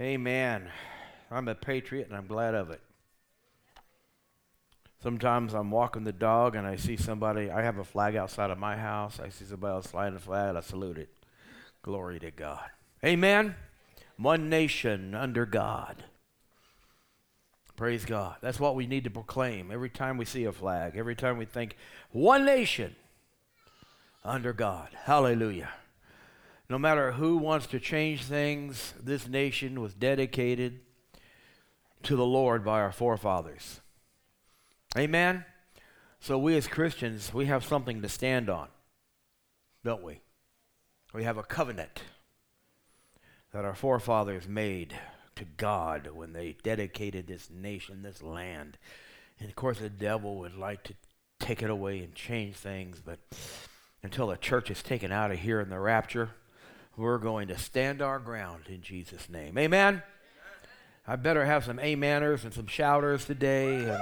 Amen. I'm a patriot and I'm glad of it. Sometimes I'm walking the dog and I see somebody, I have a flag outside of my house. I see somebody else flying a flag, I salute it. Glory to God. Amen. One nation under God. Praise God. That's what we need to proclaim every time we see a flag, every time we think, one nation under God. Hallelujah. No matter who wants to change things, this nation was dedicated to the Lord by our forefathers. Amen? So we as Christians, we have something to stand on, don't we? We have a covenant that our forefathers made to God when they dedicated this nation, this land. And of course, the devil would like to take it away and change things, but until the church is taken out of here in the rapture, we're going to stand our ground in Jesus' name. Amen? I better have some ameners and some shouters today.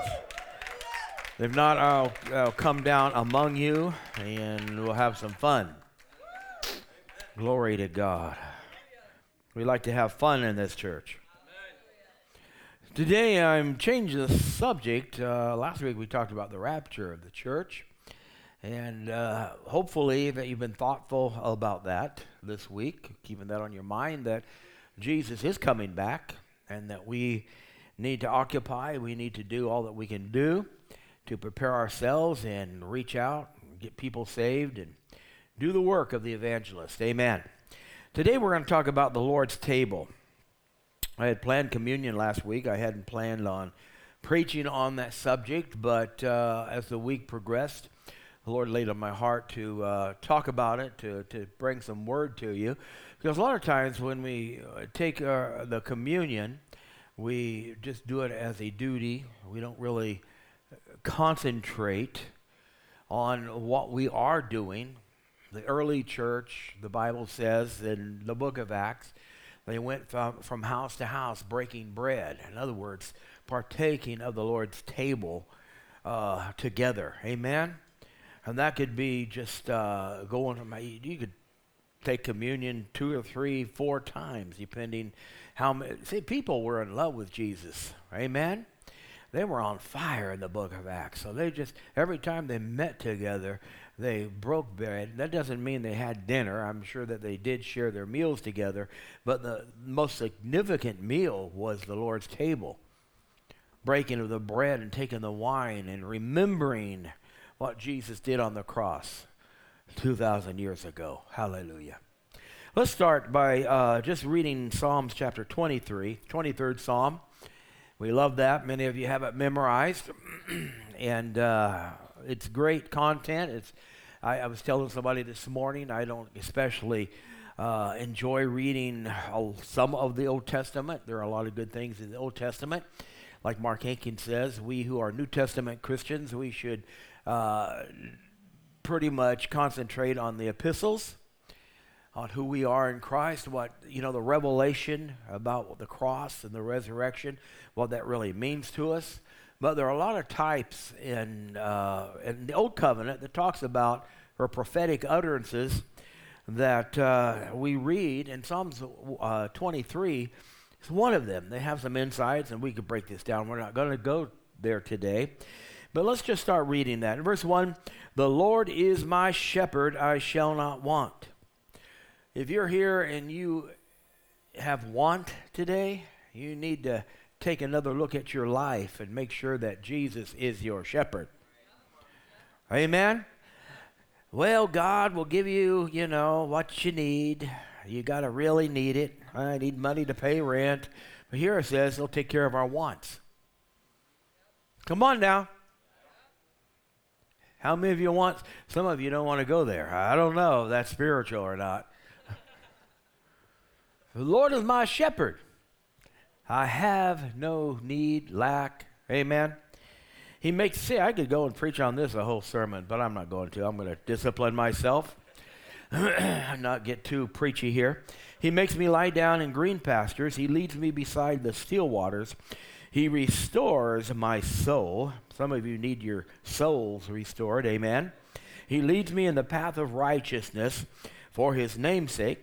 If not, I'll, I'll come down among you and we'll have some fun. Glory to God. We like to have fun in this church. Today I'm changing the subject. Uh, last week we talked about the rapture of the church. And uh, hopefully that you've been thoughtful about that this week, keeping that on your mind that Jesus is coming back and that we need to occupy, we need to do all that we can do to prepare ourselves and reach out, and get people saved, and do the work of the evangelist. Amen. Today we're going to talk about the Lord's table. I had planned communion last week. I hadn't planned on preaching on that subject, but uh, as the week progressed, the Lord laid on my heart to uh, talk about it, to, to bring some word to you. Because a lot of times when we uh, take our, the communion, we just do it as a duty. We don't really uh, concentrate on what we are doing. The early church, the Bible says in the book of Acts, they went from, from house to house breaking bread. In other words, partaking of the Lord's table uh, together. Amen? And that could be just uh, going from, my you could take communion two or three, four times, depending how many. See, people were in love with Jesus. Amen? They were on fire in the book of Acts. So they just, every time they met together, they broke bread. That doesn't mean they had dinner. I'm sure that they did share their meals together. But the most significant meal was the Lord's table breaking of the bread and taking the wine and remembering what Jesus did on the cross 2,000 years ago. Hallelujah. Let's start by uh, just reading Psalms chapter 23, 23rd Psalm. We love that. Many of you have it memorized. and uh, it's great content. It's, I, I, was telling somebody this morning, I don't especially uh, enjoy reading some of the Old Testament. There are a lot of good things in the Old Testament. Like Mark Hankins says, we who are New Testament Christians, we should uh, pretty much concentrate on the epistles, on who we are in Christ, what, you know, the revelation about the cross and the resurrection, what that really means to us. But there are a lot of types in, uh, in the Old Covenant that talks about or prophetic utterances that uh, we read in Psalms uh, 23 is one of them. They have some insights, and we could break this down. We're not going to go there today. But let's just start reading that. In verse 1, the Lord is my shepherd, I shall not want. If you're here and you have want today, you need to take another look at your life and make sure that Jesus is your shepherd. Amen? Well, God will give you, you know, what you need. You got to really need it. I need money to pay rent. But here it says He'll take care of our wants. Come on now. How many of you want, some of you don't want to go there. I don't know if that's spiritual or not. the Lord is my shepherd. I have no need, lack. Amen. He makes, see, I could go and preach on this a whole sermon, but I'm not going to. I'm going to discipline myself, not get too preachy here. He makes me lie down in green pastures. He leads me beside the still waters. He restores my soul. Some of you need your souls restored. Amen. He leads me in the path of righteousness for his namesake.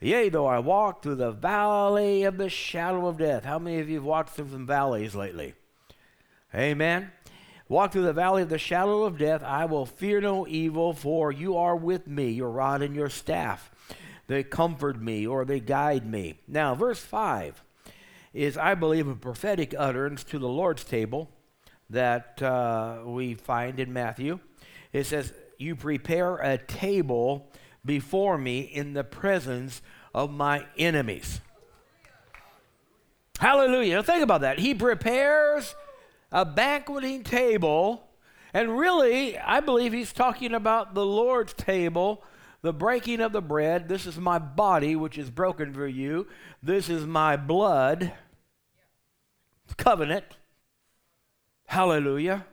Yea, though I walk through the valley of the shadow of death. How many of you have walked through some valleys lately? Amen. Walk through the valley of the shadow of death. I will fear no evil, for you are with me, your rod and your staff. They comfort me or they guide me. Now, verse 5 is, I believe, a prophetic utterance to the Lord's table that uh, we find in Matthew. It says, You prepare a table before me in the presence of my enemies. Hallelujah. Now think about that. He prepares a banqueting table, and really, I believe he's talking about the Lord's table, the breaking of the bread. This is my body, which is broken for you. This is my blood. Covenant. Hallelujah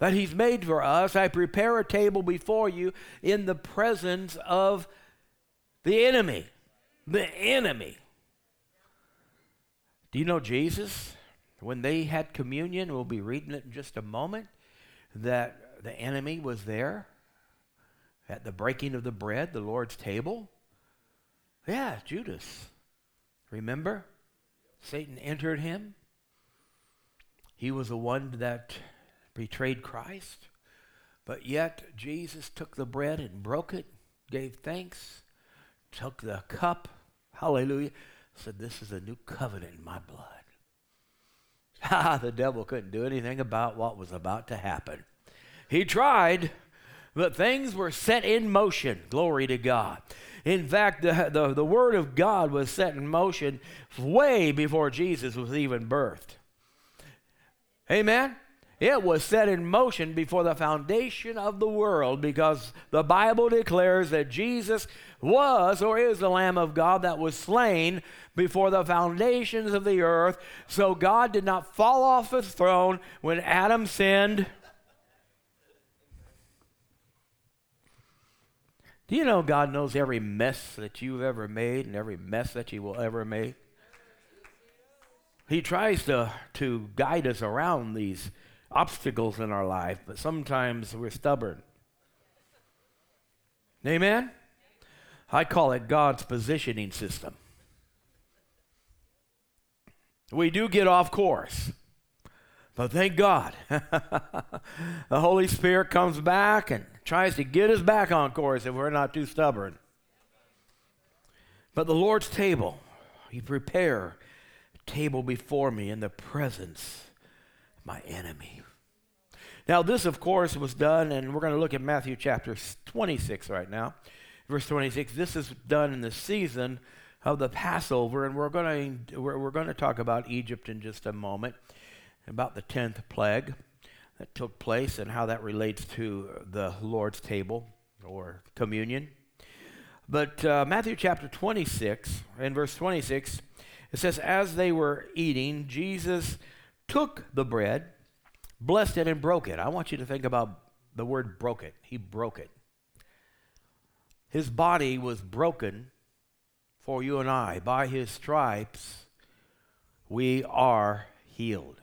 that He's made for us. I prepare a table before you in the presence of the enemy. The enemy. Do you know Jesus? When they had communion, we'll be reading it in just a moment, that the enemy was there at the breaking of the bread, the Lord's table. Yeah, Judas. Remember? Satan entered him. He was the one that betrayed Christ. But yet, Jesus took the bread and broke it, gave thanks, took the cup, hallelujah, said, This is a new covenant in my blood. Ha! Ah, the devil couldn't do anything about what was about to happen. He tried, but things were set in motion. Glory to God. In fact, the, the, the Word of God was set in motion way before Jesus was even birthed. Amen? It was set in motion before the foundation of the world because the Bible declares that Jesus was or is the Lamb of God that was slain before the foundations of the earth. So God did not fall off his throne when Adam sinned. Do you know God knows every mess that you've ever made and every mess that you will ever make? He tries to, to guide us around these obstacles in our life, but sometimes we're stubborn. Amen? I call it God's positioning system. We do get off course, but thank God. the Holy Spirit comes back and tries to get us back on course if we're not too stubborn. But the Lord's table, He prepare table before me in the presence of my enemy. Now, this, of course, was done, and we're going to look at Matthew chapter 26 right now. Verse 26. This is done in the season of the Passover, and we're going to, we're, going to talk about Egypt in just a moment, about the 10th plague that took place and how that relates to the Lord's table or communion. But uh, Matthew chapter 26, in verse 26, it says, As they were eating, Jesus took the bread, blessed it, and broke it. I want you to think about the word broke it. He broke it. His body was broken for you and I. By his stripes, we are healed.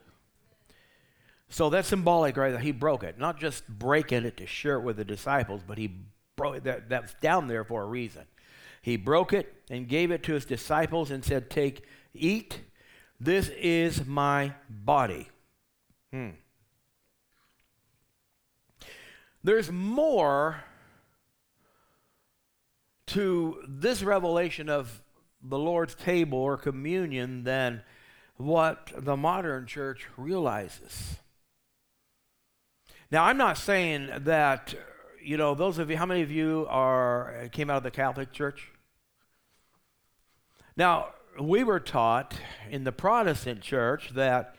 So that's symbolic, right? He broke it. Not just breaking it to share it with the disciples, but he broke that. That's down there for a reason. He broke it and gave it to his disciples and said, Take, eat. This is my body. Hmm. There's more to this revelation of the Lord's table or communion than what the modern church realizes. Now, I'm not saying that, you know, those of you, how many of you are came out of the Catholic Church? Now, we were taught in the Protestant church that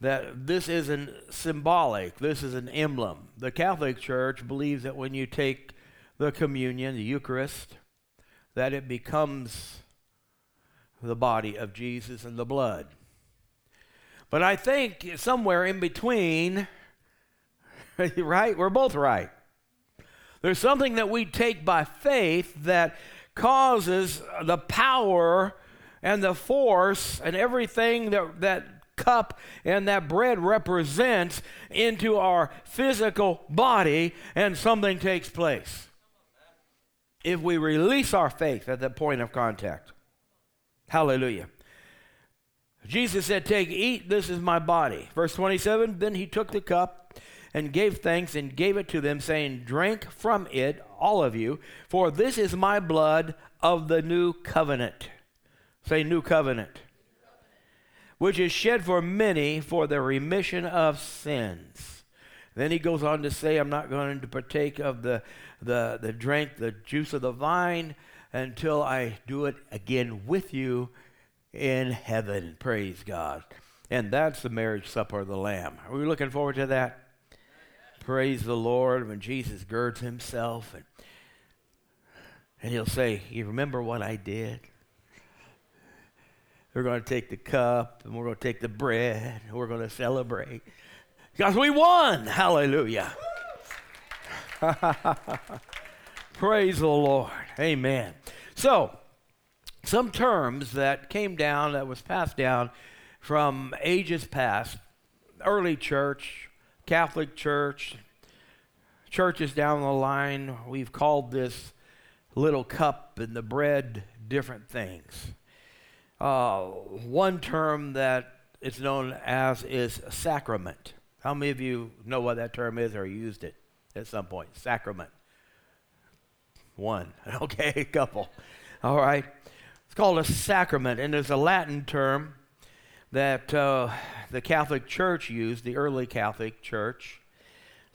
that this isn't symbolic, this is an emblem. The Catholic Church believes that when you take the communion, the Eucharist, that it becomes the body of Jesus and the blood. But I think somewhere in between, right? We're both right. There's something that we take by faith that causes the power and the force and everything that, that cup and that bread represents into our physical body, and something takes place. if we release our faith at the point of contact. Hallelujah. Jesus said, Take, eat, this is my body. Verse 27 Then he took the cup and gave thanks and gave it to them, saying, Drink from it, all of you, for this is my blood of the new covenant. Say, new covenant. Which is shed for many for the remission of sins. Then he goes on to say, I'm not going to partake of the, the, the drink, the juice of the vine, until I do it again with you in heaven. Praise God. And that's the marriage supper of the Lamb. Are we looking forward to that? Praise the Lord when Jesus girds himself and, and he'll say, You remember what I did? We're going to take the cup and we're going to take the bread and we're going to celebrate. Because we won. Hallelujah. Praise the Lord. Amen. So, some terms that came down, that was passed down from ages past, early church, Catholic Church, churches down the line, we've called this little cup and the bread different things. Uh, one term that it's known as is sacrament. How many of you know what that term is or used it at some point? Sacrament. One. Okay, a couple. All right. It's called a sacrament, and it's a Latin term that uh, the Catholic Church used, the early Catholic Church.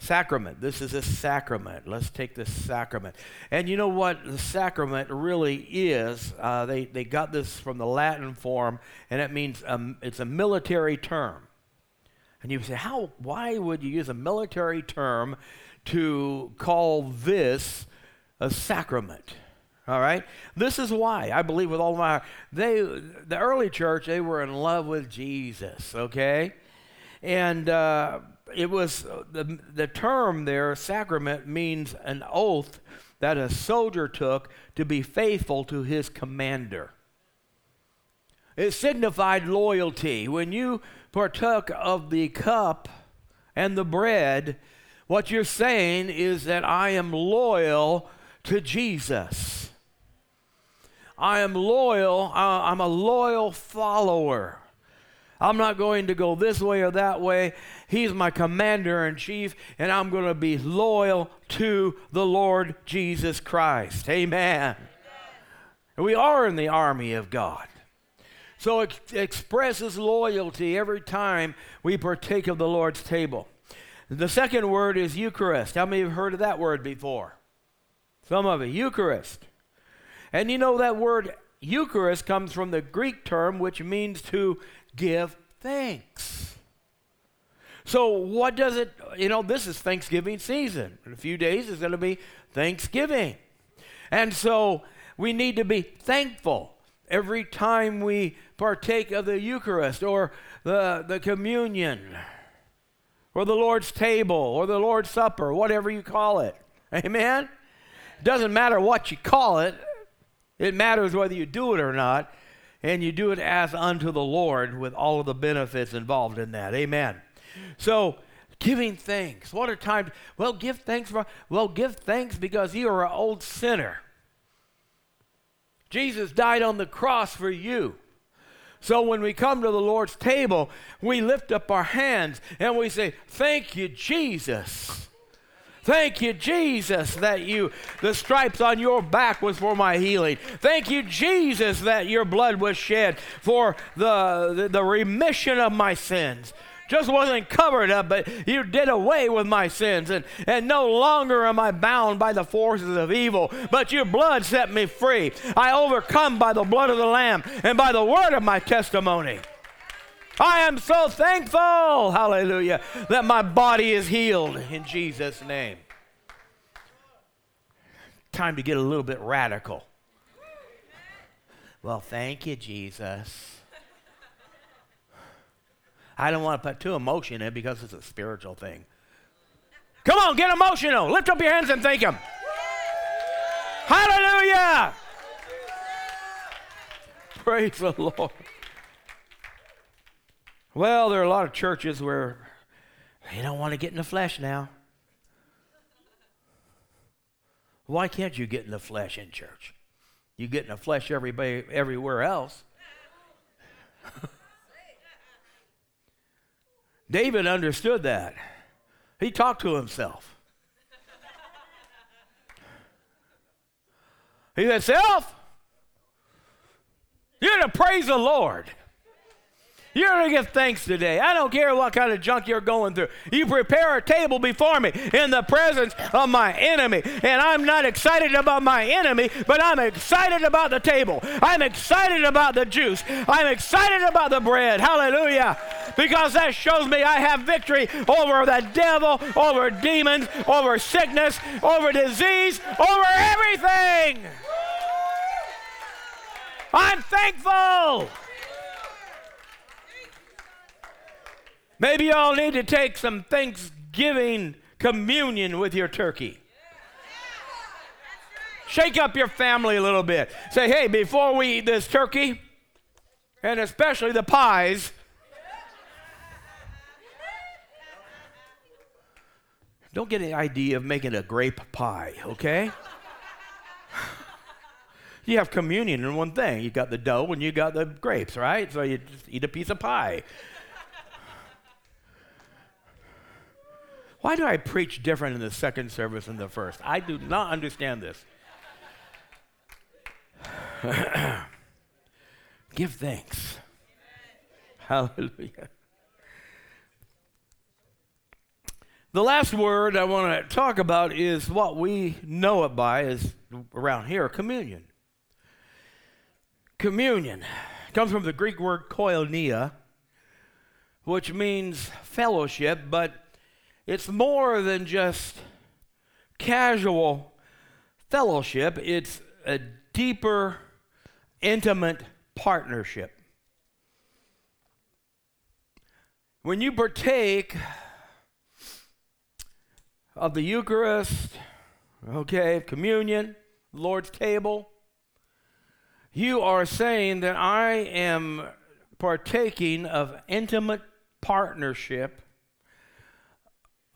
Sacrament. This is a sacrament. Let's take this sacrament. And you know what the sacrament really is? Uh, they, they got this from the Latin form, and it means um, it's a military term. And you say, how? Why would you use a military term to call this a sacrament? All right? This is why I believe with all my heart. They, the early church, they were in love with Jesus, okay? And uh, it was uh, the, the term there, sacrament, means an oath that a soldier took to be faithful to his commander. It signified loyalty. When you partook of the cup and the bread, what you're saying is that I am loyal to Jesus. I am loyal. Uh, I'm a loyal follower. I'm not going to go this way or that way. He's my commander in chief, and I'm going to be loyal to the Lord Jesus Christ. Amen. Amen. We are in the army of God. So it expresses loyalty every time we partake of the Lord's table. The second word is Eucharist. How many have heard of that word before? Some of you. Eucharist. And you know that word Eucharist comes from the Greek term which means to give thanks. So, what does it, you know, this is Thanksgiving season. In a few days, it's going to be Thanksgiving. And so, we need to be thankful every time we partake of the Eucharist or the, the communion or the Lord's table or the Lord's Supper, whatever you call it. Amen? Doesn't matter what you call it, it matters whether you do it or not, and you do it as unto the Lord with all of the benefits involved in that. Amen. So, giving thanks. What a time. Well, give thanks for, well, give thanks because you are an old sinner. Jesus died on the cross for you. So when we come to the Lord's table, we lift up our hands and we say, Thank you, Jesus. Thank you, Jesus, that you, the stripes on your back was for my healing. Thank you, Jesus, that your blood was shed for the, the, the remission of my sins just wasn't covered up, but you did away with my sins. And, and no longer am I bound by the forces of evil, but your blood set me free. I overcome by the blood of the Lamb and by the word of my testimony. I am so thankful, hallelujah, that my body is healed in Jesus' name. Time to get a little bit radical. Well, thank you, Jesus. I don't want to put too emotion in because it's a spiritual thing. Come on, get emotional. Lift up your hands and thank Him. Hallelujah. Praise the Lord. Well, there are a lot of churches where they don't want to get in the flesh now. Why can't you get in the flesh in church? You get in the flesh everybody, everywhere else. David understood that. He talked to himself. He said, Self, you're to praise the Lord. You're going to give thanks today. I don't care what kind of junk you're going through. You prepare a table before me in the presence of my enemy. And I'm not excited about my enemy, but I'm excited about the table. I'm excited about the juice. I'm excited about the bread. Hallelujah. Because that shows me I have victory over the devil, over demons, over sickness, over disease, over everything. I'm thankful. Maybe y'all need to take some Thanksgiving communion with your turkey. Shake up your family a little bit. Say, hey, before we eat this turkey, and especially the pies, don't get the idea of making a grape pie, okay? you have communion in one thing. You got the dough and you got the grapes, right? So you just eat a piece of pie. Why do I preach different in the second service than the first? I do not understand this. Give thanks. Hallelujah. The last word I want to talk about is what we know it by is around here communion. Communion comes from the Greek word koinonia, which means fellowship, but it's more than just casual fellowship, it's a deeper, intimate partnership. When you partake of the Eucharist, okay, communion, Lord's table, you are saying that I am partaking of intimate partnership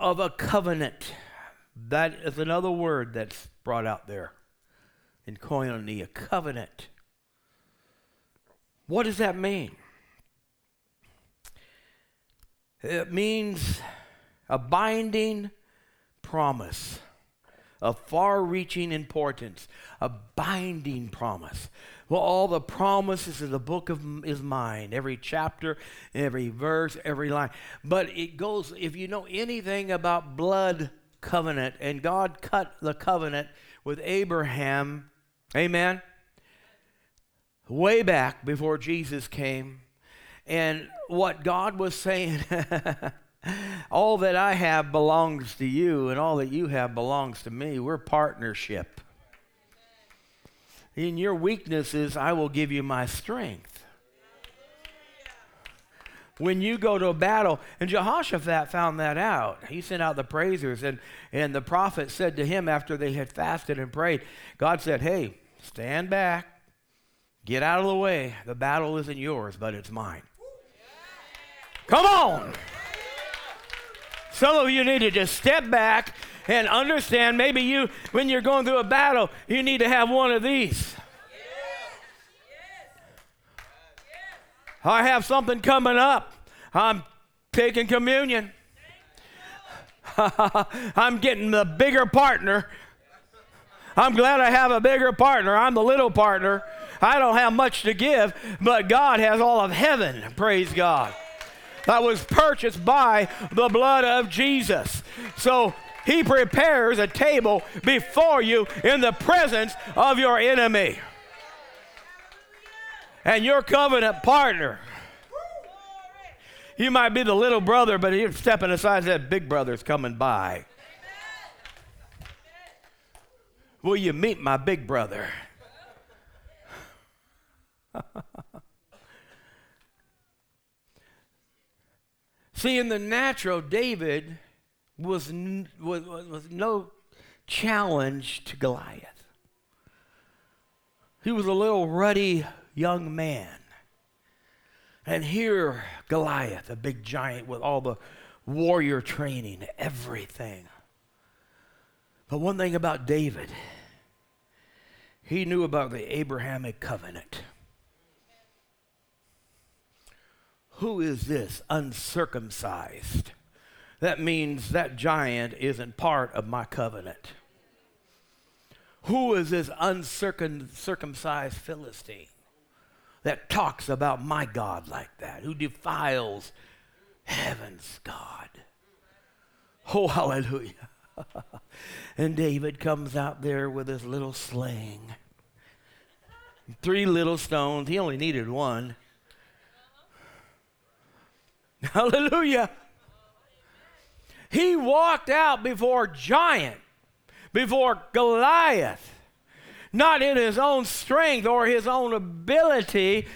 of a covenant. That is another word that's brought out there in koinonia, covenant. What does that mean? It means a binding promise of far reaching importance, a binding promise. Well, all the promises of the book of is mine, every chapter, every verse, every line. But it goes, if you know anything about blood covenant, and God cut the covenant with Abraham, amen, way back before Jesus came. And what God was saying, all that I have belongs to you, and all that you have belongs to me. We're partnership. In your weaknesses, I will give you my strength. When you go to a battle, and Jehoshaphat found that out. He sent out the praisers, and, and the prophet said to him after they had fasted and prayed, God said, Hey, stand back, get out of the way. The battle isn't yours, but it's mine. Come on. Some of you need to just step back and understand maybe you, when you're going through a battle, you need to have one of these. I have something coming up. I'm taking communion. I'm getting the bigger partner. I'm glad I have a bigger partner. I'm the little partner. I don't have much to give, but God has all of heaven. Praise God. That was purchased by the blood of Jesus. So he prepares a table before you in the presence of your enemy. And your covenant partner. You might be the little brother, but you're stepping aside that big brother's coming by. Will you meet my big brother? See, in the natural, David was, n- was, was no challenge to Goliath. He was a little ruddy young man. And here, Goliath, a big giant with all the warrior training, everything. But one thing about David, he knew about the Abrahamic covenant. Who is this uncircumcised? That means that giant isn't part of my covenant. Who is this uncircumcised Philistine that talks about my God like that? Who defiles heaven's God? Oh, hallelujah. and David comes out there with his little sling. Three little stones. He only needed one. Hallelujah. He walked out before giant, before Goliath, not in his own strength or his own ability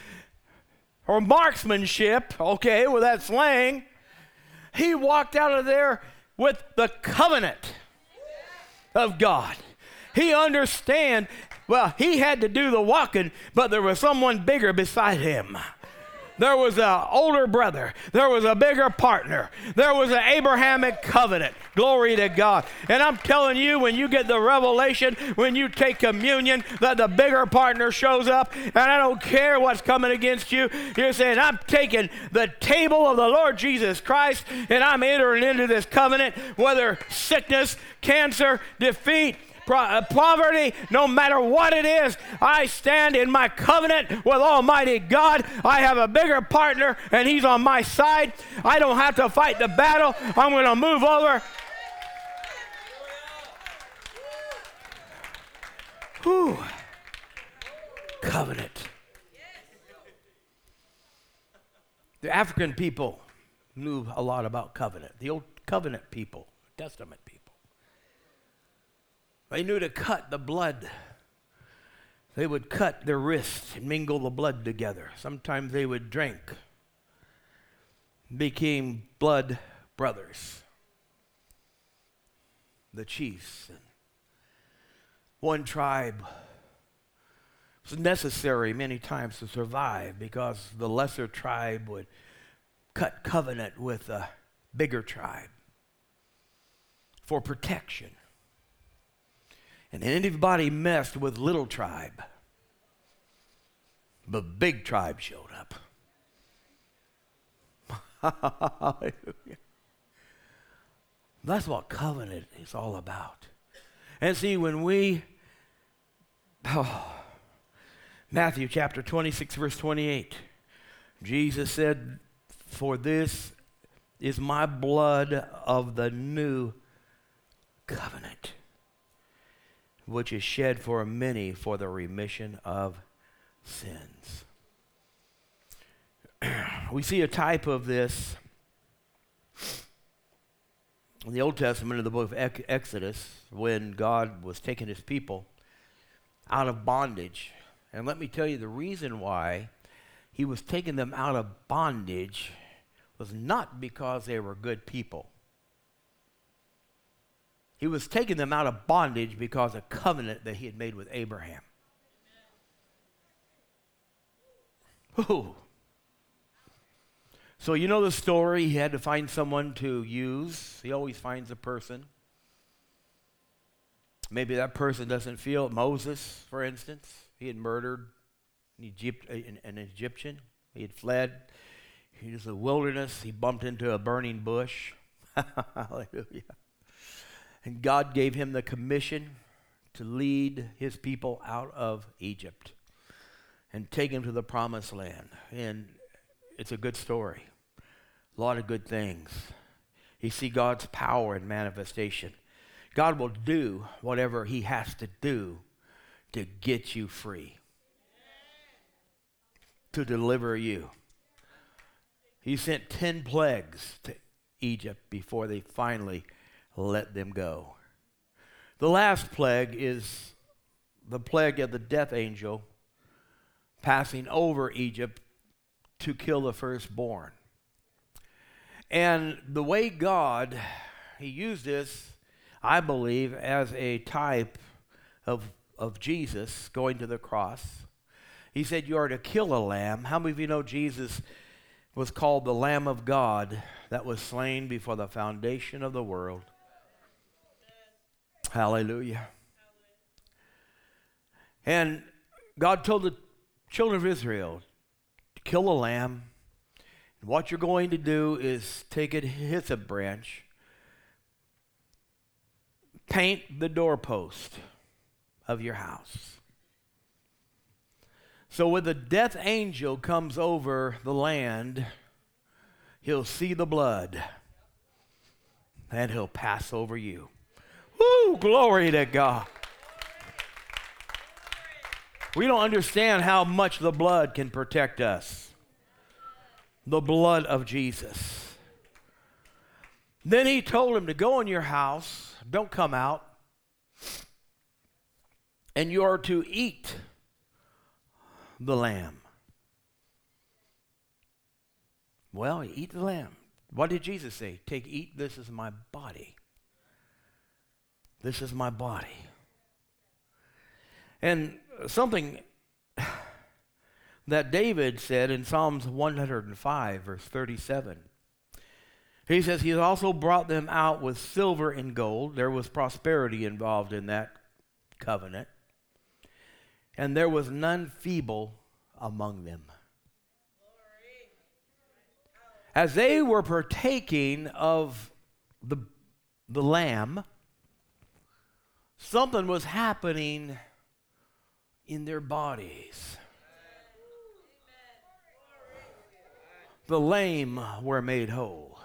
or marksmanship, okay, with that slang. He walked out of there with the covenant of God. He understand, well, he had to do the walking, but there was someone bigger beside him. There was an older brother. There was a bigger partner. There was an Abrahamic covenant. Glory to God. And I'm telling you, when you get the revelation, when you take communion, that the bigger partner shows up, and I don't care what's coming against you. You're saying, I'm taking the table of the Lord Jesus Christ, and I'm entering into this covenant, whether sickness, cancer, defeat, uh, poverty, no matter what it is, I stand in my covenant with Almighty God. I have a bigger partner, and He's on my side. I don't have to fight the battle. I'm going to move over. Whew. Covenant. The African people knew a lot about covenant. The old covenant people, Testament. They knew to cut the blood. They would cut their wrists and mingle the blood together. Sometimes they would drink, became blood brothers. The chiefs. One tribe was necessary many times to survive because the lesser tribe would cut covenant with a bigger tribe for protection. And anybody messed with little tribe, but big tribe showed up. That's what covenant is all about. And see, when we, oh, Matthew chapter 26, verse 28, Jesus said, For this is my blood of the new covenant which is shed for many for the remission of sins. we see a type of this in the Old Testament in the book of Exodus when God was taking his people out of bondage. And let me tell you the reason why he was taking them out of bondage was not because they were good people. He was taking them out of bondage because of a covenant that he had made with Abraham. Ooh. So you know the story. He had to find someone to use. He always finds a person. Maybe that person doesn't feel Moses, for instance. He had murdered an, Egypt, an Egyptian. He had fled. He was in the wilderness. He bumped into a burning bush. Hallelujah. And God gave him the commission to lead his people out of Egypt and take them to the promised land. And it's a good story. A lot of good things. You see God's power and manifestation. God will do whatever he has to do to get you free, to deliver you. He sent 10 plagues to Egypt before they finally let them go. The last plague is the plague of the death angel passing over Egypt to kill the firstborn. And the way God, He used this, I believe, as a type of, of Jesus going to the cross. He said, You are to kill a lamb. How many of you know Jesus was called the Lamb of God that was slain before the foundation of the world? Hallelujah. And God told the children of Israel to kill a lamb. And what you're going to do is take a hyssop branch, paint the doorpost of your house. So when the death angel comes over the land, he'll see the blood and he'll pass over you. Woo, glory to God. We don't understand how much the blood can protect us. The blood of Jesus. Then he told him to go in your house, don't come out, and you are to eat the lamb. Well, eat the lamb. What did Jesus say? Take, eat, this is my body. This is my body. And something that David said in Psalms 105, verse 37. He says, He has also brought them out with silver and gold. There was prosperity involved in that covenant. And there was none feeble among them. As they were partaking of the, the lamb, something was happening in their bodies. The lame were made whole.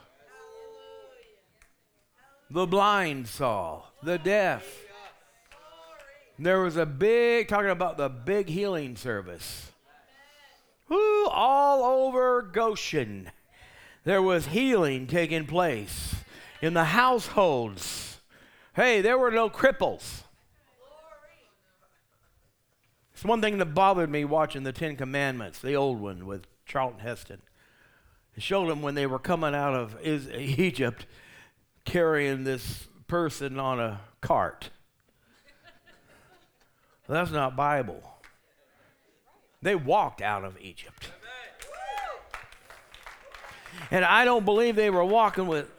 The blind saw. The deaf. There was a big, talking about the big healing service. Whoo, all over Goshen. There was healing taking place in the households. Hey, there were no cripples. It's one thing that bothered me watching the Ten Commandments, the old one with Charlton Heston. It showed them when they were coming out of Egypt carrying this person on a cart. That's not Bible. They walked out of Egypt. And I don't believe they were walking with,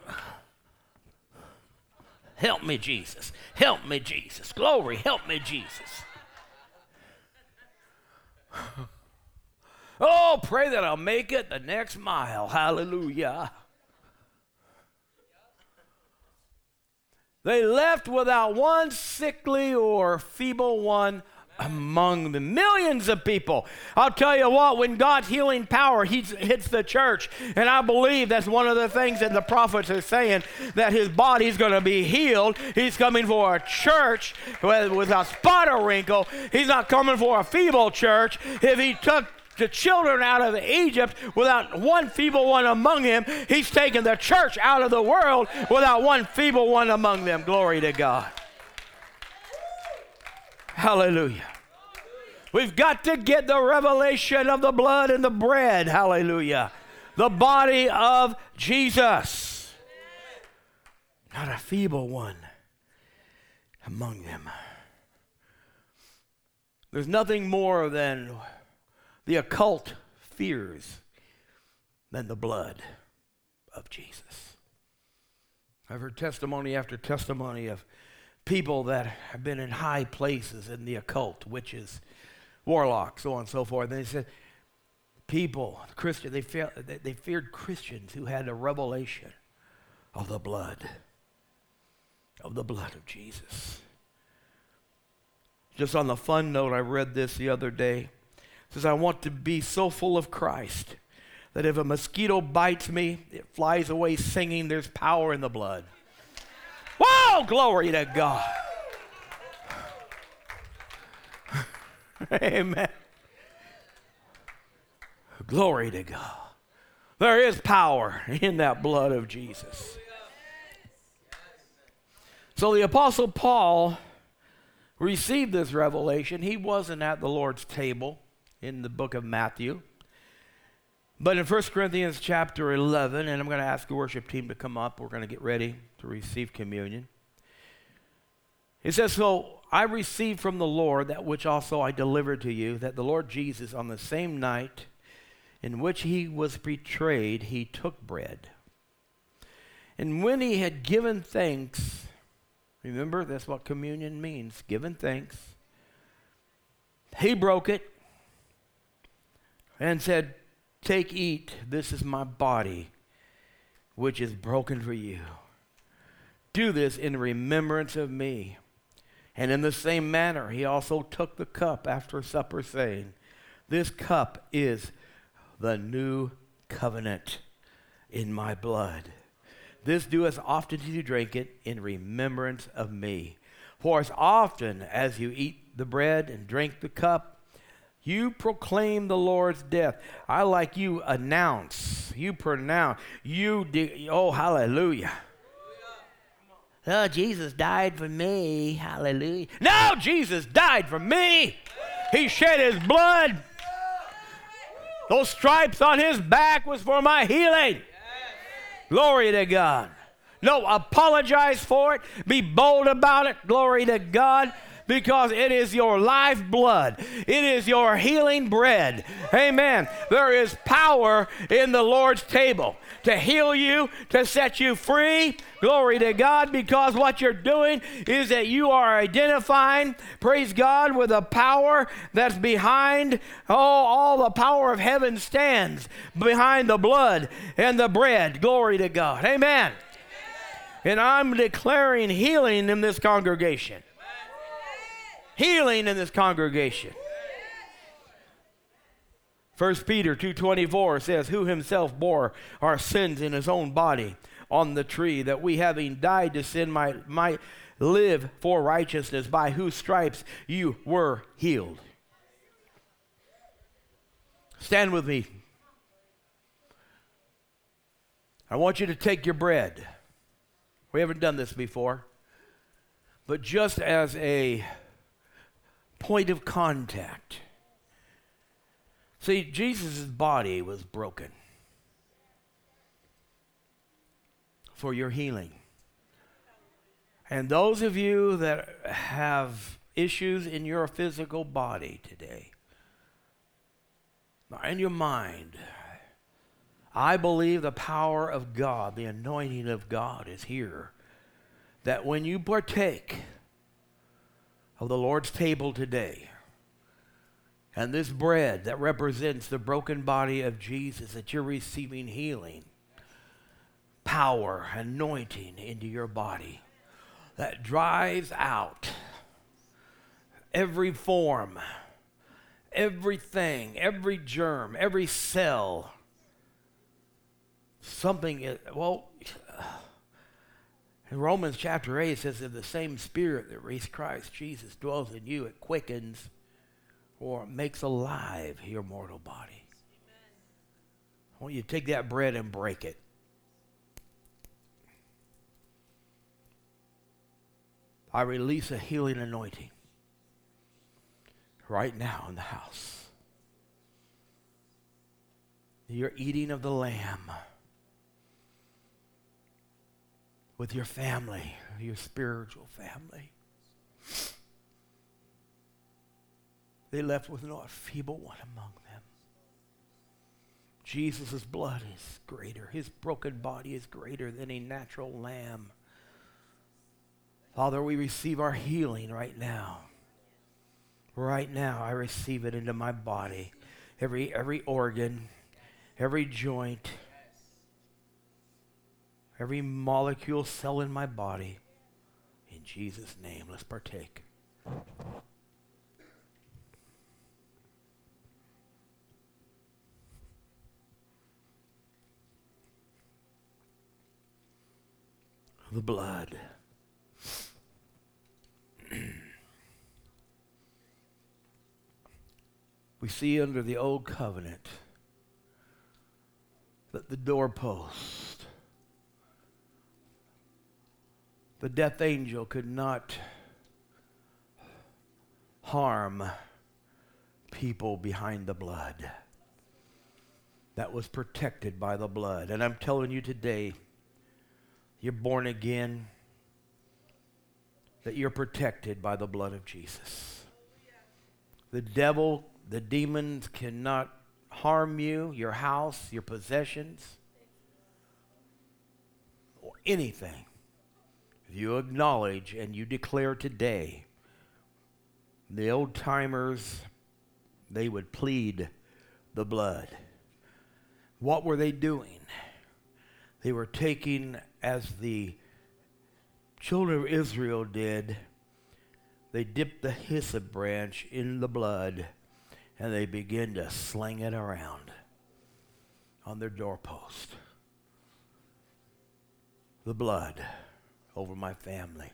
Help me, Jesus. Help me, Jesus. Glory, help me, Jesus. oh, pray that I'll make it the next mile. Hallelujah. They left without one sickly or feeble one among the millions of people. I'll tell you what, when God's healing power hits the church, and I believe that's one of the things that the prophets are saying that his body's going to be healed. He's coming for a church without spot or wrinkle. He's not coming for a feeble church. If he took the children out of Egypt without one feeble one among him, he's taken the church out of the world without one feeble one among them. Glory to God. Hallelujah. We've got to get the revelation of the blood and the bread. Hallelujah. The body of Jesus. Not a feeble one among them. There's nothing more than the occult fears than the blood of Jesus. I've heard testimony after testimony of people that have been in high places in the occult, witches, warlocks, so on and so forth. And they said, people, Christian, they, fe- they feared Christians who had a revelation of the blood, of the blood of Jesus. Just on the fun note, I read this the other day. It says, I want to be so full of Christ that if a mosquito bites me, it flies away singing, There's power in the blood. Whoa, glory to God. Amen. Glory to God. There is power in that blood of Jesus. So the Apostle Paul received this revelation. He wasn't at the Lord's table in the book of Matthew. But in 1 Corinthians chapter 11, and I'm going to ask the worship team to come up, we're going to get ready to receive communion. It says, So I received from the Lord that which also I delivered to you, that the Lord Jesus, on the same night in which he was betrayed, he took bread. And when he had given thanks, remember that's what communion means given thanks. He broke it and said, Take, eat, this is my body, which is broken for you. Do this in remembrance of me. And in the same manner, he also took the cup after supper, saying, This cup is the new covenant in my blood. This do as often as you drink it in remembrance of me. For as often as you eat the bread and drink the cup, you proclaim the Lord's death. I like you announce, you pronounce, you, de- oh, hallelujah. Oh, Jesus died for me. Hallelujah. No, Jesus died for me. He shed his blood. Those stripes on his back was for my healing. Glory to God. No, apologize for it. Be bold about it. Glory to God because it is your life blood. It is your healing bread. Amen. There is power in the Lord's table to heal you, to set you free. Glory to God, because what you're doing is that you are identifying, praise God, with the power that's behind, oh, all the power of heaven stands behind the blood and the bread. Glory to God. Amen. And I'm declaring healing in this congregation healing in this congregation. 1 Peter 2:24 says who himself bore our sins in his own body on the tree that we having died to sin might might live for righteousness by whose stripes you were healed. Stand with me. I want you to take your bread. We haven't done this before. But just as a point of contact. See, Jesus' body was broken for your healing. And those of you that have issues in your physical body today, in your mind, I believe the power of God, the anointing of God is here. That when you partake, of the Lord's table today. And this bread that represents the broken body of Jesus, that you're receiving healing, power, anointing into your body that drives out every form, everything, every germ, every cell. Something, well, in Romans chapter 8, it says that the same spirit that raised Christ Jesus dwells in you. It quickens or makes alive your mortal body. Amen. I want you to take that bread and break it. I release a healing anointing right now in the house. You're eating of the Lamb with your family, your spiritual family. They left with not a feeble one among them. Jesus' blood is greater. His broken body is greater than a natural lamb. Father, we receive our healing right now. Right now, I receive it into my body. Every, every organ, every joint, every molecule, cell in my body. In Jesus' name, let's partake. The blood. we see under the old covenant that the doorpost the death angel could not harm people behind the blood. That was protected by the blood. And I'm telling you today, you're born again, that you're protected by the blood of Jesus. The devil, the demons cannot harm you, your house, your possessions, or anything you acknowledge and you declare today, the old timers they would plead the blood. What were they doing? They were taking, as the children of Israel did, they dipped the hyssop branch in the blood and they began to sling it around on their doorpost. The blood over my family,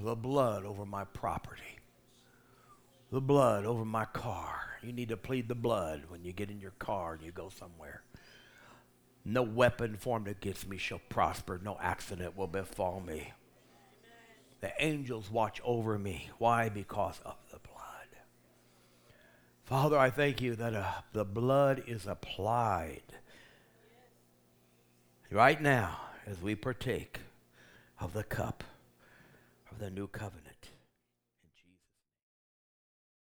the blood over my property, the blood over my car. You need to plead the blood when you get in your car and you go somewhere. No weapon formed against me shall prosper, no accident will befall me. The angels watch over me. Why? Because of the blood. Father, I thank you that uh, the blood is applied right now as we partake of the cup of the new covenant.